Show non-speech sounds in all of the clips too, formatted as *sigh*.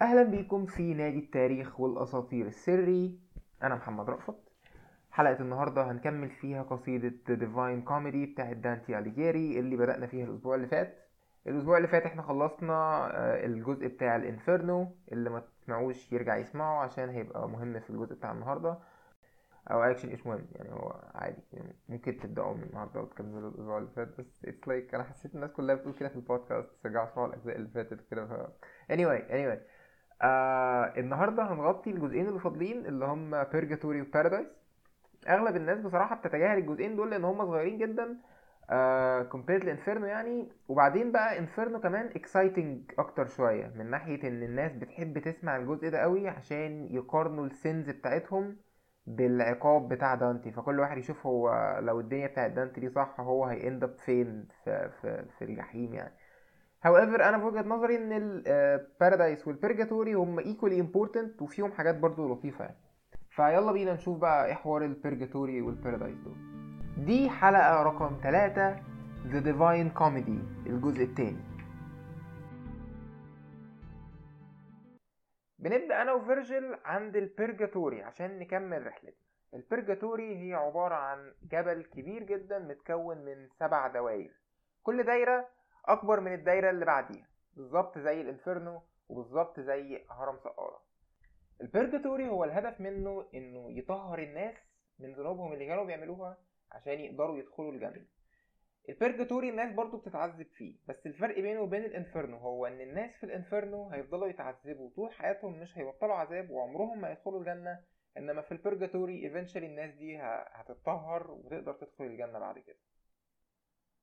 أهلا بيكم في نادي التاريخ والأساطير السري. أنا محمد رأفت. حلقة النهاردة هنكمل فيها قصيدة The Divine Comedy بتاعت دانتي أليجيري اللي بدأنا فيها الأسبوع اللي فات. الأسبوع اللي فات إحنا خلصنا آه، الجزء بتاع ال Inferno اللي ما تسمعوش يرجع يسمعه عشان هيبقى مهم في الجزء بتاع النهاردة. أو اكشن مش مهم يعني هو عادي. يعني ممكن تبدأوا من النهاردة وتكملوا الأسبوع اللي فات بس it's like like أنا حسيت الناس كلها بتقول كده في البودكاست ترجعوا تسمعوا الأجزاء اللي فاتت وكده ف anyway anyway. آه النهارده هنغطي الجزئين اللي فاضلين اللي هم Purgatory و Paradise أغلب الناس بصراحة بتتجاهل الجزئين دول لأن هم صغيرين جدا compared ل Inferno يعني. وبعدين بقى Inferno كمان exciting أكتر شوية من ناحية إن الناس بتحب تسمع الجزء ده قوي عشان يقارنوا ال sins بتاعتهم بالعقاب بتاع دانتي. فكل واحد يشوف هو لو الدنيا بتاعت دانتي دي صح هو هي end up فين في, في, في الجحيم يعني. However أنا في وجهة نظري إن ال Paradise وال Purgatory هم equally important وفيهم حاجات برضو لطيفة يعني. فيلا بينا نشوف بقى إيه حوار ال Purgatory وال Paradise دول. دي حلقة رقم 3 The Divine Comedy الجزء الثاني بنبدأ أنا وفيرجل عند ال Purgatory عشان نكمل رحلتنا. ال Purgatory هي عبارة عن جبل كبير جدا متكون من سبع دوائر. كل دايرة أكبر من الدايرة اللي بعديها. بالظبط زي ال Inferno وبالظبط زي هرم سقارة. ال Purgatory هو الهدف منه إنه يطهر الناس من ذنوبهم اللي كانوا بيعملوها عشان يقدروا يدخلوا الجنة. ال Purgatory الناس برضو بتتعذب فيه بس الفرق بينه وبين ال Inferno هو إن الناس في ال Inferno هيفضلوا يتعذبوا طول حياتهم مش هيبطلوا عذاب وعمرهم ما يدخلوا الجنة إنما في ال Purgatory eventually الناس دي هتتطهر وتقدر تدخل الجنة بعد كده.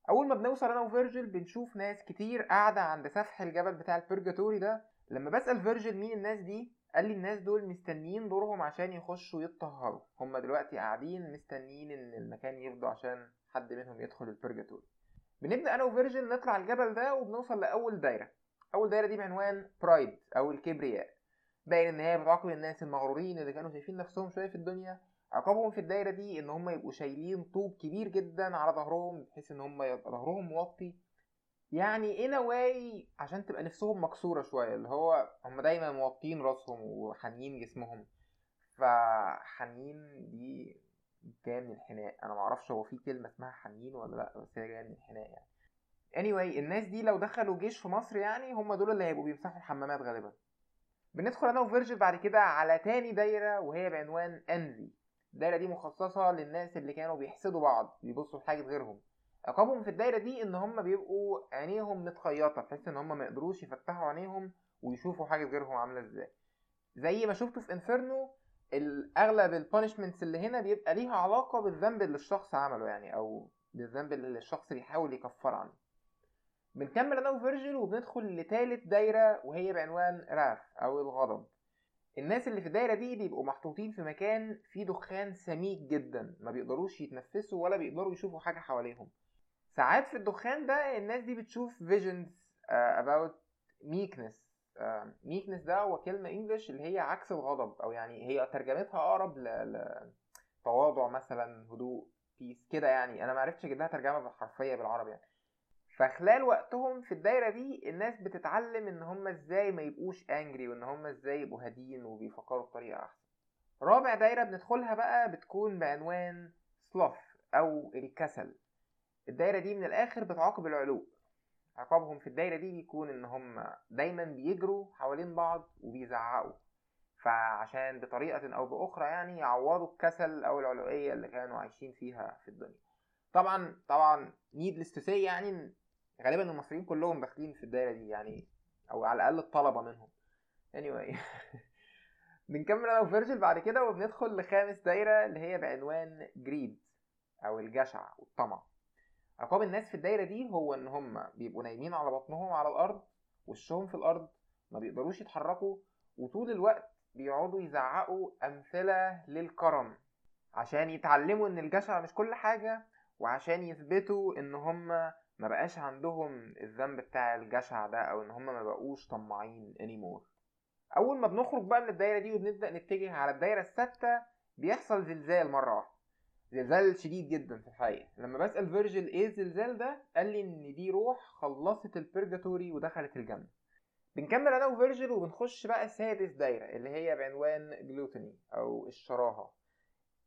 أول ما بنوصل أنا وفيرجل بنشوف ناس كتير قاعدة عند سفح الجبل بتاع ال Purgatory ده لما بسأل فيرجل مين الناس دي قال لي الناس دول مستنيين دورهم عشان يخشوا يتطهروا. هما دلوقتي قاعدين مستنيين إن المكان يفضى عشان حد منهم يدخل ال Purgatory بنبدأ أنا وفيرجل نطلع الجبل ده وبنوصل لأول دايرة. أول دايرة دي بعنوان Pride أو الكبرياء. باين إن هي بتعاقب الناس المغرورين اللي كانوا شايفين نفسهم شوية في الدنيا. عقابهم في الدايرة دي إن هم يبقوا شايلين طوب كبير جدا على ظهرهم بحيث إن هم يبقى ظهرهم موطي يعني ان واي عشان تبقى نفسهم مكسورة شوية اللي هو هم دايما موطين راسهم وحانيين جسمهم. فحنين دي جاية من الحناء. أنا معرفش هو في كلمة اسمها حنين ولا لأ بس هي جاية من الحناء يعني. Anyway الناس دي لو دخلوا جيش في مصر يعني هم دول اللي هيبقوا بيمسحوا الحمامات غالبا. بندخل أنا وفيرجل بعد كده على تاني دايرة وهي بعنوان Envy الدايرة دي مخصصة للناس اللي كانوا بيحسدوا بعض بيبصوا لحاجة غيرهم. عقابهم في الدايرة دي إن هم بيبقوا عينيهم متخيطة بحيث إن هم ما يقدروش يفتحوا عينيهم ويشوفوا حاجة غيرهم عاملة إزاي. زي ما شفتوا في Inferno الأغلب ال punishments اللي هنا بيبقى ليها علاقة بالذنب اللي الشخص عمله يعني أو بالذنب اللي الشخص بيحاول يكفر عنه. بنكمل أنا وفيرجل وبندخل لتالت دايرة وهي بعنوان Wrath أو الغضب. الناس اللي في الدايرة دي بيبقوا محطوطين في مكان فيه دخان سميك جدا. ما بيقدروش يتنفسوا ولا بيقدروا يشوفوا حاجة حواليهم. ساعات في الدخان ده الناس دي بتشوف visions uh, about meekness. meekness ده هو كلمة English اللي هي عكس الغضب أو يعني هي ترجمتها أقرب لتواضع مثلا هدوء بيس كده يعني. أنا معرفتش أجيب لها ترجمة بالحرفية بالعربي يعني. فخلال وقتهم في الدايرة دي الناس بتتعلم إن هم إزاي ما يبقوش انجري وإن هم إزاي يبقوا هاديين وبيفكروا بطريقة أحسن. رابع دايرة بندخلها بقى بتكون بعنوان سلوف أو الكسل. الدايرة دي من الآخر بتعاقب العلو. عقابهم في الدايرة دي بيكون إن هم دايما بيجروا حوالين بعض وبيزعقوا. فعشان بطريقة أو بأخرى يعني يعوضوا الكسل أو العلوية اللي كانوا عايشين فيها في الدنيا. طبعا طبعا to say يعني غالبا المصريين كلهم داخلين في الدايرة دي يعني أو على الأقل الطلبة منهم. Anyway. *laughs* بنكمل أنا وفيرجل بعد كده وبندخل لخامس دايرة اللي هي بعنوان جريد أو الجشع والطمع. عقاب الناس في الدايرة دي هو إن هم بيبقوا نايمين على بطنهم على الأرض وشهم في الأرض ما بيقدروش يتحركوا وطول الوقت بيقعدوا يزعقوا أمثلة للكرم. عشان يتعلموا إن الجشع مش كل حاجة وعشان يثبتوا إن هم ما بقاش عندهم الذنب بتاع الجشع ده أو إن هم ما بقوش طماعين anymore. أول ما بنخرج بقى من الدايرة دي وبنبدأ نتجه على الدايرة السادسه بيحصل زلزال مرة واحدة. زلزال شديد جدا في الحقيقة. لما بسأل فيرجل إيه الزلزال ده قال لي إن دي روح خلصت البرجاتوري ودخلت الجنة. بنكمل أنا وفيرجل وبنخش بقى سادس دايرة اللي هي بعنوان جلوتيني أو الشراهة.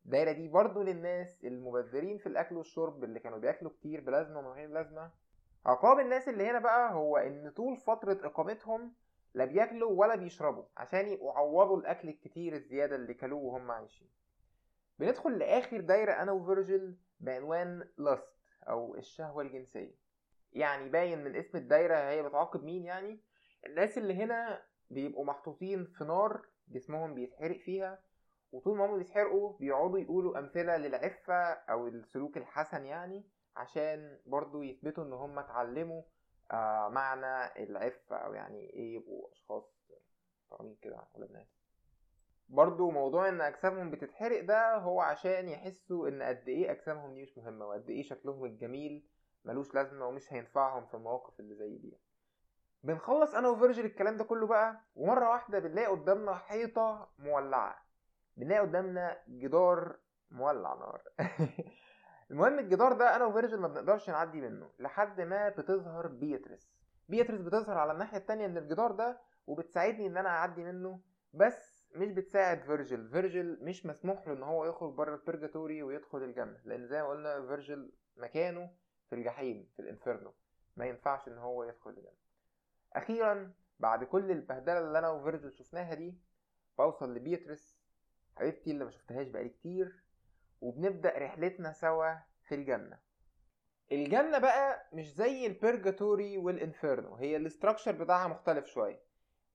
الدايره دي برضو للناس المبذرين في الأكل والشرب اللي كانوا بياكلوا كتير بلازمة ومن غير لازمة. عقاب الناس اللي هنا بقى هو إن طول فترة إقامتهم لا بياكلوا ولا بيشربوا عشان يعوضوا الأكل الكتير الزيادة اللي كلوه وهم عايشين. بندخل لآخر دايرة أنا وفيرجل بعنوان لاست أو الشهوة الجنسية. يعني باين من اسم الدايرة هي بتعاقب مين يعني؟ الناس اللي هنا بيبقوا محطوطين في نار جسمهم بيتحرق فيها وطول ما هم بيتحرقوا بيقعدوا يقولوا أمثلة للعفة أو السلوك الحسن يعني عشان برضو يثبتوا إن هم اتعلموا آه معنى العفة أو يعني إيه يبقوا أشخاص محترمين كده ولا الناس برضو موضوع إن أجسامهم بتتحرق ده هو عشان يحسوا إن قد إيه أجسامهم دي مش مهمة وقد إيه شكلهم الجميل ملوش لازمة ومش هينفعهم في المواقف اللي زي دي. بنخلص أنا وفيرجل الكلام ده كله بقى ومرة واحدة بنلاقي قدامنا حيطة مولعة. بنلاقي قدامنا جدار مولع نار. *laughs* المهم الجدار ده أنا وفيرجل ما بنقدرش نعدي منه لحد ما بتظهر بيترس بيترس بتظهر على الناحية التانية من الجدار ده وبتساعدني إن أنا أعدي منه بس مش بتساعد فيرجل. فيرجل مش مسموح له إن هو يخرج بره ال Purgatory ويدخل الجنة لأن زي ما قلنا فيرجل مكانه في الجحيم في ال Inferno. ما ينفعش إن هو يدخل الجنة. أخيرا بعد كل البهدلة اللي أنا وفيرجل شفناها دي بوصل لبيترس حبيبتي اللي ما شفتهاش بقالي كتير وبنبدأ رحلتنا سوا في الجنة. الجنة بقى مش زي ال Purgatory وال Inferno هي ال structure بتاعها مختلف شوية.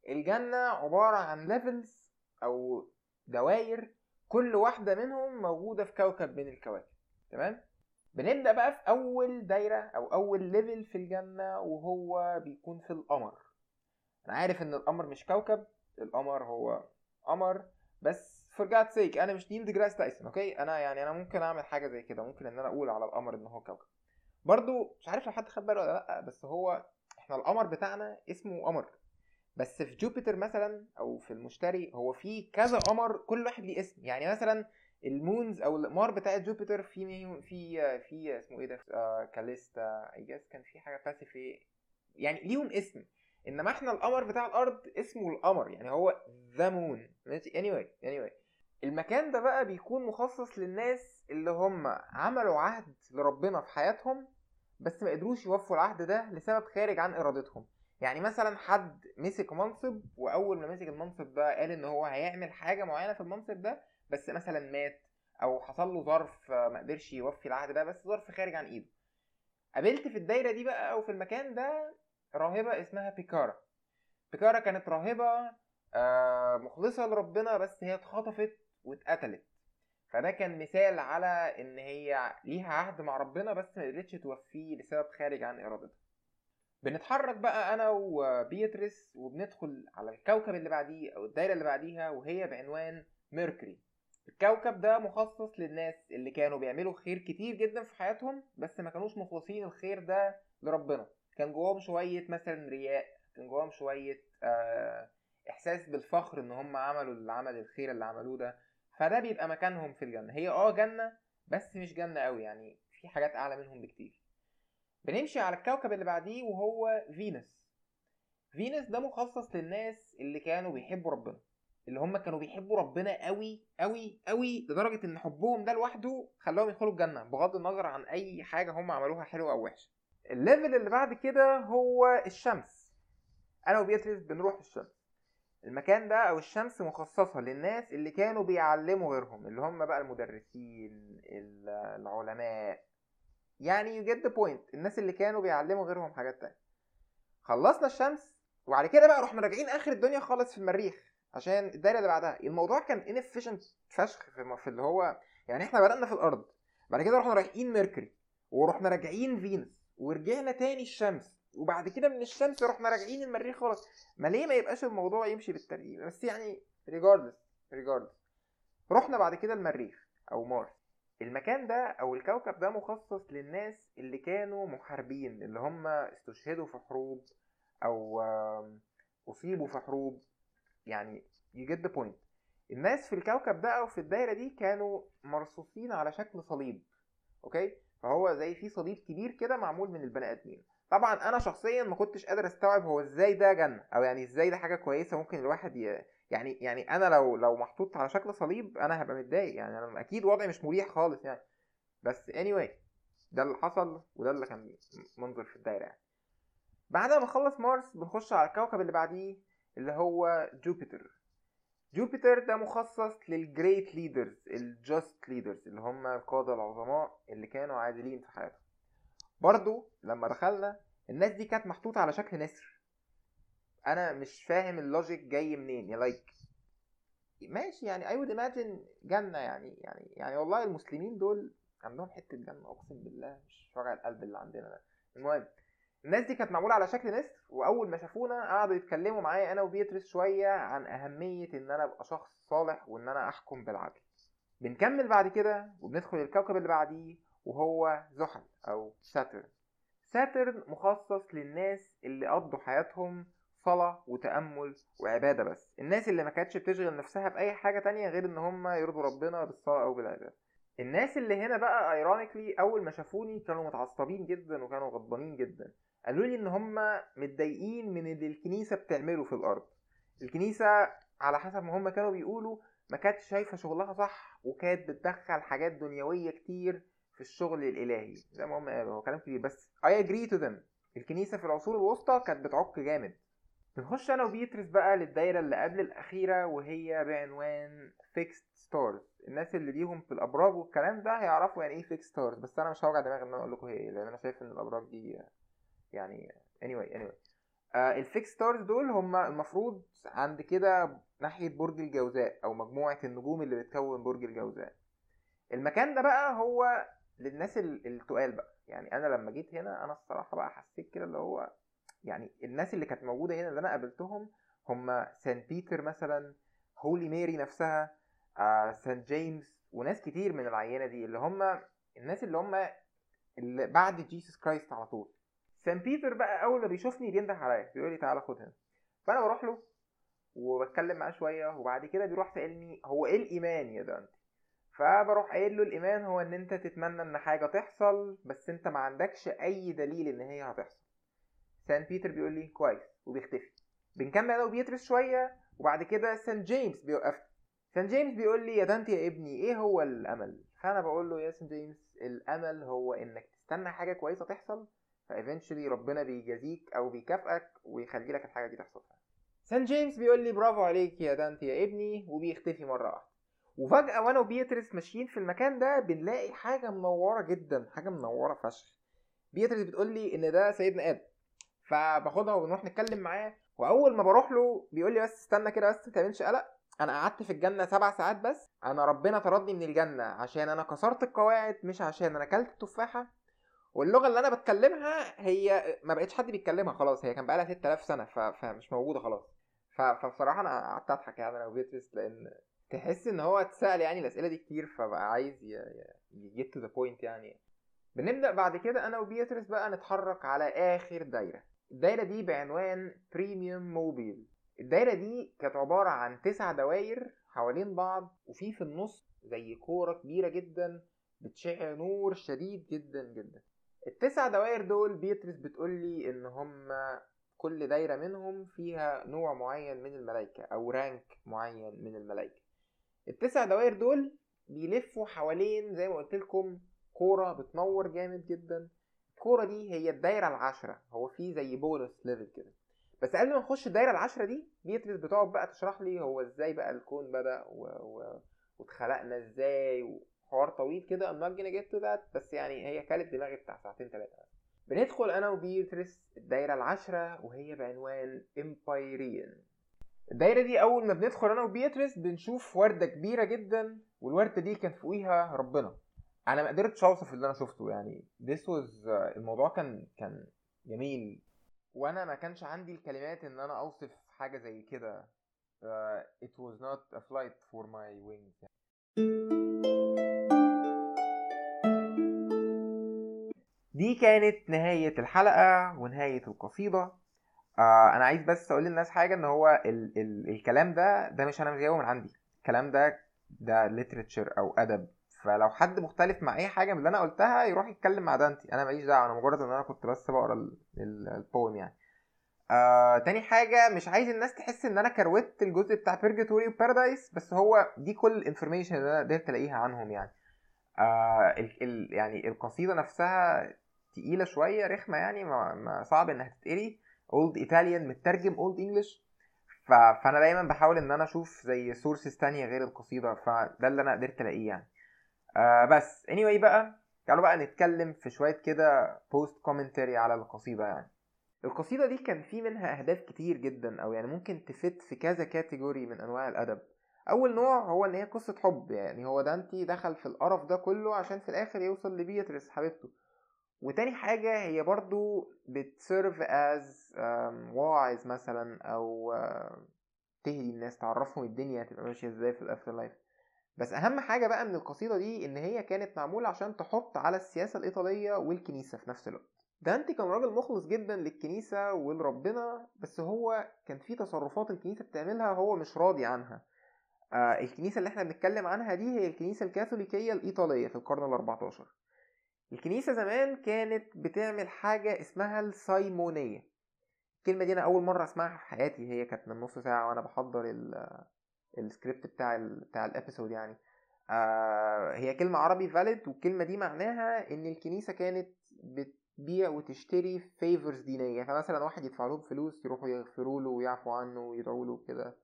الجنة عبارة عن levels أو دواير كل واحدة منهم موجودة في كوكب من الكواكب. تمام؟ بنبدأ بقى في أول دايرة أو أول level في الجنة وهو بيكون في القمر. أنا عارف إن القمر مش كوكب القمر هو قمر بس for God's sake أنا مش نيل ديجراس تايسون okay أنا يعني أنا ممكن أعمل حاجة زي كده ممكن إن أنا أقول على القمر إن هو كوكب. برضو مش عارف لو حد خد باله ولا لأ بس هو إحنا القمر بتاعنا اسمه قمر. بس في جوبيتر مثلا أو في المشتري هو في كذا قمر كل واحد ليه اسم. يعني مثلا ال moons أو الاقمار بتاعه جوبيتر في في في اسمه إيه ده؟ آه كاليستا I guess كان في حاجة باسيفي يعني ليهم اسم. إنما إحنا القمر بتاع الأرض اسمه القمر يعني هو ذا مون ماشي anyway anyway. المكان ده بقى بيكون مخصص للناس اللي هم عملوا عهد لربنا في حياتهم بس ما قدروش يوفوا العهد ده لسبب خارج عن إرادتهم. يعني مثلا حد مسك منصب وأول ما مسك المنصب ده قال إن هو هيعمل حاجة معينة في المنصب ده بس مثلا مات أو حصل له ظرف ما قدرش يوفي العهد ده بس ظرف خارج عن إيده. قابلت في الدايرة دي بقى أو في المكان ده راهبة اسمها بيكارا. بيكارا كانت راهبة مخلصة لربنا بس هي اتخطفت واتقتلت. فده كان مثال على إن هي ليها عهد مع ربنا بس ما قدرتش توفيه لسبب خارج عن إرادتها. بنتحرك بقى أنا وبيترس وبندخل على الكوكب اللي بعديه أو الدايرة اللي بعديها وهي بعنوان ميركوري. الكوكب ده مخصص للناس اللي كانوا بيعملوا خير كتير جدا في حياتهم بس ما كانوش مخلصين الخير ده لربنا. كان جواهم شوية مثلا رياء كان جواهم شوية آه إحساس بالفخر إن هم عملوا العمل الخير اللي عملوه ده. فده بيبقى مكانهم في الجنة. هي آه جنة بس مش جنة قوي يعني في حاجات أعلى منهم بكتير. بنمشي على الكوكب اللي بعديه وهو فينوس. فينوس ده مخصص للناس اللي كانوا بيحبوا ربنا اللي هم كانوا بيحبوا ربنا قوي قوي قوي لدرجة إن حبهم ده لوحده خلاهم يدخلوا الجنة بغض النظر عن أي حاجة هم عملوها حلوة أو وحشة. ال level اللي بعد كده هو الشمس. أنا وبيتريس بنروح الشمس. المكان ده أو الشمس مخصصة للناس اللي كانوا بيعلموا غيرهم اللي هم بقى المدرسين العلماء. يعني you get the point. الناس اللي كانوا بيعلموا غيرهم حاجات تانية. خلصنا الشمس وبعد كده بقى رحنا راجعين آخر الدنيا خالص في المريخ عشان الدايرة اللي بعدها. الموضوع كان inefficient فشخ في, اللي هو يعني إحنا بدأنا في الأرض بعد كده رحنا رايحين ميركوري ورحنا راجعين فينوس ورجعنا تاني الشمس. وبعد كده من الشمس رحنا راجعين المريخ خلاص. ما ليه ما يبقاش الموضوع يمشي بالترتيب؟ بس يعني regardless regardless رحنا بعد كده المريخ أو مارس. المكان ده أو الكوكب ده مخصص للناس اللي كانوا محاربين اللي هم استشهدوا في حروب أو أصيبوا في حروب. يعني you get the point. الناس في الكوكب ده أو في الدايرة دي كانوا مرصوصين على شكل صليب أوكي فهو زي في صليب كبير كده معمول من البني آدمين. طبعا أنا شخصيا ما كنتش قادر أستوعب هو إزاي ده جنه أو يعني إزاي ده حاجة كويسة ممكن الواحد ي... يعني يعني أنا لو لو محطوط على شكل صليب أنا هبقى متضايق يعني أنا أكيد وضعي مش مريح خالص يعني. بس anyway ده اللي حصل وده اللي كان منظر في الدايرة يعني. بعد ما نخلص مارس بنخش على الكوكب اللي بعديه اللي هو جوبيتر جوبيتر ده مخصص لل great leaders ال just leaders اللي هم القادة العظماء اللي كانوا عادلين في حياتهم. برضو لما دخلنا الناس دي كانت محطوطة على شكل نسر. أنا مش فاهم ال logic جاي منين يا like ماشي يعني I would imagine جنة يعني يعني يعني والله المسلمين دول عندهم حتة جنة أقسم بالله مش وجع القلب اللي عندنا ده. المهم الناس دي كانت معمولة على شكل نسر وأول ما شافونا قعدوا يتكلموا معايا أنا وبيترس شوية عن أهمية إن أنا أبقى شخص صالح وإن أنا أحكم بالعدل. بنكمل بعد كده وبندخل الكوكب اللي بعديه وهو زحل أو ساترن. ساترن مخصص للناس اللي قضوا حياتهم صلاة وتأمل وعبادة بس. الناس اللي ما كانتش بتشغل نفسها بأي حاجة تانية غير إن هم يرضوا ربنا بالصلاة أو بالعبادة. الناس اللي هنا بقى ironically أول ما شافوني كانوا متعصبين جدا وكانوا غضبانين جدا. قالوا لي إن هم متضايقين من اللي الكنيسة بتعمله في الأرض. الكنيسة على حسب ما هم كانوا بيقولوا ما كانتش شايفة شغلها صح وكانت بتدخل حاجات دنيوية كتير في الشغل الإلهي زي ما هم قالوا هو كلام كبير. بس I agree to them. الكنيسة في العصور الوسطى كانت بتعك جامد. بنخش أنا وبيترس بقى للدايرة اللي قبل الأخيرة وهي بعنوان fixed stars الناس اللي ليهم في الأبراج والكلام ده هيعرفوا يعني إيه fixed stars بس أنا مش هوجع دماغي إن أنا أقول لكم هي إيه لأن أنا شايف إن الأبراج دي يعني anyway anyway. آه ال fixed stars دول هم المفروض عند كده ناحية برج الجوزاء أو مجموعة النجوم اللي بتكون برج الجوزاء. المكان ده بقى هو للناس التقال بقى. يعني أنا لما جيت هنا أنا الصراحة بقى حسيت كده اللي هو يعني الناس اللي كانت موجودة هنا اللي أنا قابلتهم هم سان بيتر مثلا Holy Mary نفسها آه سان جيمس وناس كتير من العينة دي اللي هم الناس اللي هم اللي بعد جيسوس كرايست على طول. سان بيتر بقى أول ما بيشوفني بينده عليا بيقول لي تعالى خد هنا. فأنا بروح له وبتكلم معاه شوية وبعد كده بيروح سألني هو إيه الإيمان يا دانتي؟ فبروح قايل له الإيمان هو إن أنت تتمنى إن حاجة تحصل بس أنت ما عندكش أي دليل إن هي هتحصل. سان بيتر بيقول لي كويس وبيختفي. بنكمل أنا وبيترس شوية وبعد كده سان جيمس بيوقفني. سان جيمس بيقول لي يا دانتي يا ابني إيه هو الأمل؟ فأنا بقول له يا سان جيمس الأمل هو إنك تستنى حاجة كويسة تحصل ف eventually ربنا بيجازيك أو بيكافئك ويخلي لك الحاجة دي تحصل سان جيمس بيقول لي برافو عليك يا دانتي يا ابني وبيختفي مرة واحدة. وفجأة وأنا وبيترس ماشيين في المكان ده بنلاقي حاجة منورة جدا حاجة منورة فشخ. بيترس بتقول لي إن ده سيدنا آدم. فباخدها وبنروح نتكلم معاه وأول ما بروح له بيقول لي بس استنى كده بس ما تعملش قلق. أنا قعدت في الجنة سبع ساعات بس. أنا ربنا طردني من الجنة عشان أنا كسرت القواعد مش عشان أنا أكلت التفاحة. واللغة اللي أنا بتكلمها هي ما بقتش حد بيتكلمها خلاص هي كان بقالها 6000 سنة فمش موجودة خلاص. فبصراحة أنا قعدت أضحك يعني أنا وبيترس لأن تحس إن هو اتسأل يعني الأسئلة دي كتير فبقى عايز ي get to the point يعني. بنبدأ بعد كده أنا وبيترس بقى نتحرك على آخر دايرة. الدايرة دي بعنوان Primum Mobile الدايرة دي كانت عبارة عن تسع دواير حوالين بعض وفي في النص زي كورة كبيرة جدا بتشع نور شديد جدا جدا. التسع دوائر دول بيترس بتقول لي إن هم كل دايرة منهم فيها نوع معين من الملائكه أو rank معين من الملائكه التسع دوائر دول بيلفوا حوالين زي ما قلت لكم كورة بتنور جامد جدا. الكورة دي هي الدايرة العشره هو في زي bonus level كده. بس قبل ما نخش الدايرة العشره دي بيترس بتقعد بقى تشرح لي هو إزاي بقى الكون بدأ و... و... واتخلقنا إزاي حوار طويل كده. I'm not gonna get to that بس يعني هي كانت دماغي بتاع ساعتين تلاتة بندخل أنا وبيترس الدايرة العشرة وهي بعنوان Empyrean الدايرة دي أول ما بندخل أنا وبيترس بنشوف وردة كبيرة جدا والوردة دي كان فوقيها ربنا. أنا ما قدرتش أوصف اللي أنا شفته يعني this was الموضوع كان كان جميل. وأنا ما كانش عندي الكلمات إن أنا أوصف حاجة زي كده. uh, it was not a flight for my wings. دي كانت نهاية الحلقة ونهاية القصيدة. آه أنا عايز بس أقول للناس حاجة إن هو ال ال الكلام ده ده مش أنا مش جايبه من عندي. الكلام ده ده literature أو أدب. فلو حد مختلف مع أي حاجة من اللي أنا قلتها يروح يتكلم مع دانتي أنا ماليش دعوة أنا مجرد إن أنا كنت بس بقرأ ال poem يعني. آه، تاني حاجة مش عايز الناس تحس إن أنا كروت الجزء بتاع Purgatory و Paradise بس هو دي كل ال information اللي أنا قدرت ألاقيها عنهم يعني. آه ال ال يعني القصيدة نفسها تقيلة شوية رخمة يعني ما, ما صعب إنها تتقري. old Italian مترجم old English فأنا دايما بحاول إن أنا أشوف زي sources تانية غير القصيدة فده اللي أنا قدرت ألاقيه يعني. آه بس anyway بقى تعالوا بقى نتكلم في شوية كده post commentary على القصيدة يعني. القصيدة دي كان في منها أهداف كتير جدا أو يعني ممكن ت fit في كذا category من أنواع الأدب. أول نوع هو إن هي قصة حب يعني هو دانتي دخل في القرف ده كله عشان في الآخر يوصل لبيتريس حبيبته. وتاني حاجة هي برضو بت serve as واعظ مثلا أو تهدي الناس تعرفهم الدنيا هتبقى ماشية إزاي في ال afterlife بس أهم حاجة بقى من القصيدة دي إن هي كانت معمولة عشان تحط على السياسة الإيطالية والكنيسة في نفس الوقت. دانتي كان راجل مخلص جدا للكنيسة ولربنا بس هو كان في تصرفات الكنيسة بتعملها هو مش راضي عنها. آه الكنيسة اللي إحنا بنتكلم عنها دي هي الكنيسة الكاثوليكية الإيطالية في القرن الأربعتاشر. الكنيسة زمان كانت بتعمل حاجة اسمها السايمونية. الكلمة دي أنا أول مرة أسمعها في حياتي. هي كانت من نص ساعة وأنا بحضر السكريبت بتاع ال بتاع ال episode يعني. آه هي كلمة عربي valid والكلمة دي معناها إن الكنيسة كانت بت تبيع وتشتري favors دينية. فمثلا واحد يدفع لهم فلوس يروحوا يغفروا له ويعفوا عنه ويدعوا له كده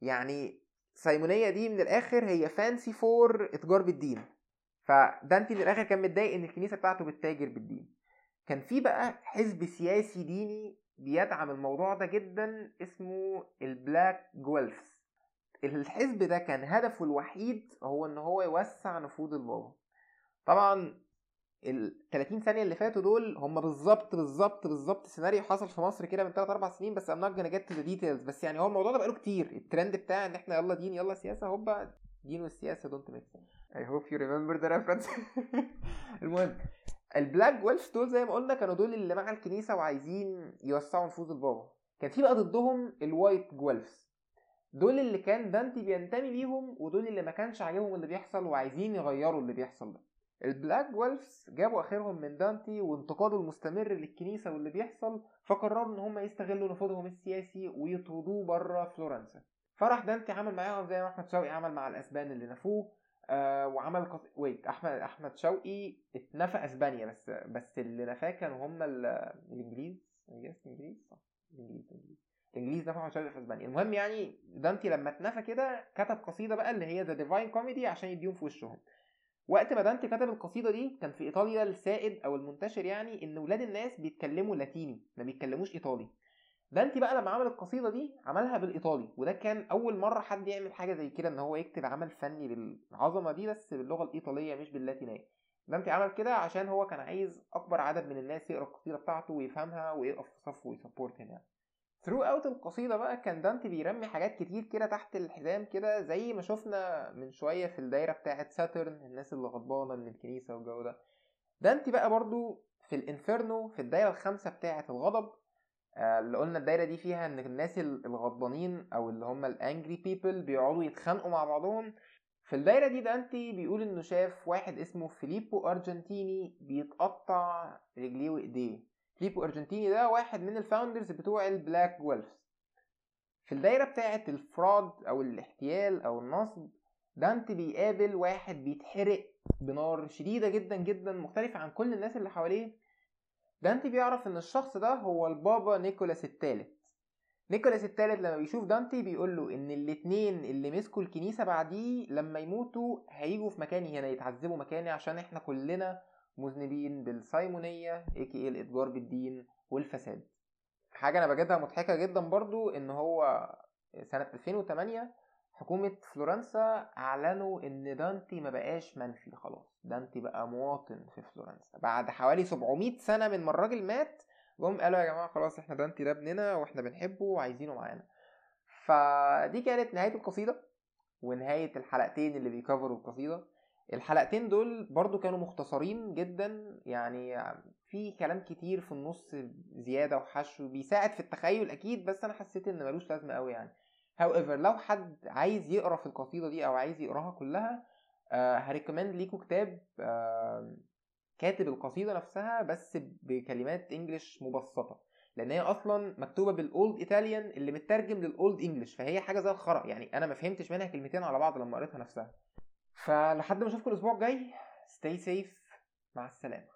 يعني simony دي من الآخر هي fancy for إتجار بالدين. فدانتي الآخر كان متضايق إن الكنيسة بتاعته بتتاجر بالدين. كان في بقى حزب سياسي ديني بيدعم الموضوع ده جدا اسمه ال Black Guelphs الحزب ده كان هدفه الوحيد هو إن هو يوسع نفوذ البابا. طبعا ال 30 ثانية اللي فاتوا دول هم بالظبط بالظبط بالظبط سيناريو حصل في مصر كده من 3 4 سنين بس I'm not gonna get the details. بس يعني هو الموضوع ده بقاله كتير. الترند بتاع إن إحنا يلا دين يلا سياسة هوبا دين والسياسة don't mix I hope you remember the reference. *laughs* المهم ال Black Guelphs دول زي ما قلنا كانوا دول اللي مع الكنيسة وعايزين يوسعوا نفوذ البابا. كان في بقى ضدهم ال White Guelphs دول اللي كان دانتي بينتمي ليهم ودول اللي ما كانش عاجبهم اللي بيحصل وعايزين يغيروا اللي بيحصل ده. ال Black Guelphs جابوا آخرهم من دانتي وانتقاده المستمر للكنيسة واللي بيحصل فقرروا إن هم يستغلوا نفوذهم السياسي ويطردوه بره فلورنسا. فراح دانتي عمل معاهم زي ما أحمد شوقي عمل مع الأسبان اللي نفوه. آه وعمل قص... wait احمد أحمد شوقي اتنفى إسبانيا بس بس اللي نفاه كانوا هم الإنجليز. الإنجليز؟ صح. الإنجليز الإنجليز. الإنجليز نفوا شوقي في إسبانيا. المهم يعني دانتي لما اتنفى كده كتب قصيدة بقى اللي هي The Divine Comedy عشان يديهم في وشهم. وقت ما دانتي كتب القصيدة دي كان في إيطاليا السائد أو المنتشر يعني إن ولاد الناس بيتكلموا لاتيني ما بيتكلموش إيطالي. دانتي بقى لما عمل القصيدة دي عملها بالإيطالي وده كان أول مرة حد يعمل حاجة زي كده إن هو يكتب عمل فني بالعظمة دي بس باللغة الإيطالية مش باللاتينية. دانتي عمل كده عشان هو كان عايز أكبر عدد من الناس يقرأ القصيدة بتاعته ويفهمها ويقف في صفه وي support يعني. throughout القصيدة بقى كان دانتي بيرمي حاجات كتير كده تحت الحزام كده زي ما شفنا من شوية في الدايرة بتاعة Saturn الناس اللي غضبانة من الكنيسة والجو ده. دانتي بقى برضو في ال Inferno في الدايرة الخامسة بتاعة الغضب اللي قلنا الدايرة دي فيها إن الناس الغضبانين أو اللي هم ال angry people بيقعدوا يتخانقوا مع بعضهم. في الدايرة دي دانتي بيقول إنه شاف واحد اسمه فيليبو أرجنتيني بيتقطع رجليه وإيديه. فيليبو أرجنتيني ده واحد من ال founders بتوع ال Black Guelphs في الدايرة بتاعة ال fraud أو الاحتيال أو النصب دانتي بيقابل واحد بيتحرق بنار شديدة جدا جدا مختلفة عن كل الناس اللي حواليه. دانتي بيعرف ان الشخص ده هو البابا نيكولاس الثالث نيكولاس الثالث لما بيشوف دانتي بيقول له إن الاتنين اللي مسكوا الكنيسة بعديه لما يموتوا هيجوا في مكاني هنا يتعذبوا مكاني عشان إحنا كلنا مذنبين بال simony AKA الإتجار بالدين والفساد. حاجة أنا بجدها مضحكة جدا برضو إن هو سنة 2008 حكومة فلورنسا أعلنوا إن دانتي ما بقاش منفي خلاص. دانتي بقى مواطن في فلورنسا. بعد حوالي 700 سنة من ما الراجل مات جم قالوا يا جماعة خلاص إحنا دانتي ده ابننا وإحنا بنحبه وعايزينه معانا. فدي كانت نهاية القصيدة ونهاية الحلقتين اللي بيكفروا القصيدة. الحلقتين دول برضو كانوا مختصرين جدا يعني في كلام كتير في النص زيادة وحشو بيساعد في التخيل أكيد بس أنا حسيت إن ملوش لازمة أوي يعني. However لو حد عايز يقرأ في القصيدة دي أو عايز يقراها كلها آه هريكومند ليكوا كتاب كاتب القصيدة نفسها بس بكلمات انجلش مبسطة. لأن هي أصلا مكتوبة بالاولد ايطاليان اللي مترجم للاولد انجلش فهي حاجة زي الخرا. يعني أنا ما فهمتش منها كلمتين على بعض لما قريتها نفسها. فلحد ما اشوفكم الأسبوع الجاي stay safe. مع السلامة.